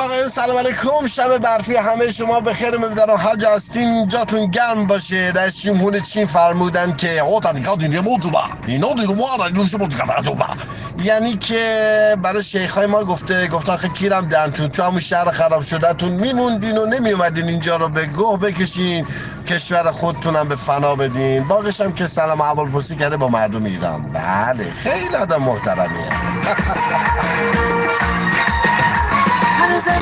آقایون سلام علیکم. شب برفی همه شما. به خیر هر حاج هستین جاتون گرم باشه. رئیس جمهور چین فرمودن که یعنی که برای شیخ های ما گفته گفته که کیرم دنتون تو؟ همون شهر خراب شده تون میموندین و نمیومدین اینجا رو به گوه بکشین. کشور خودتونم به فنا بدین. باقیش هم که سلام اول پرسی کرده با مردم ایران. بله خیلی آدم محترمیه.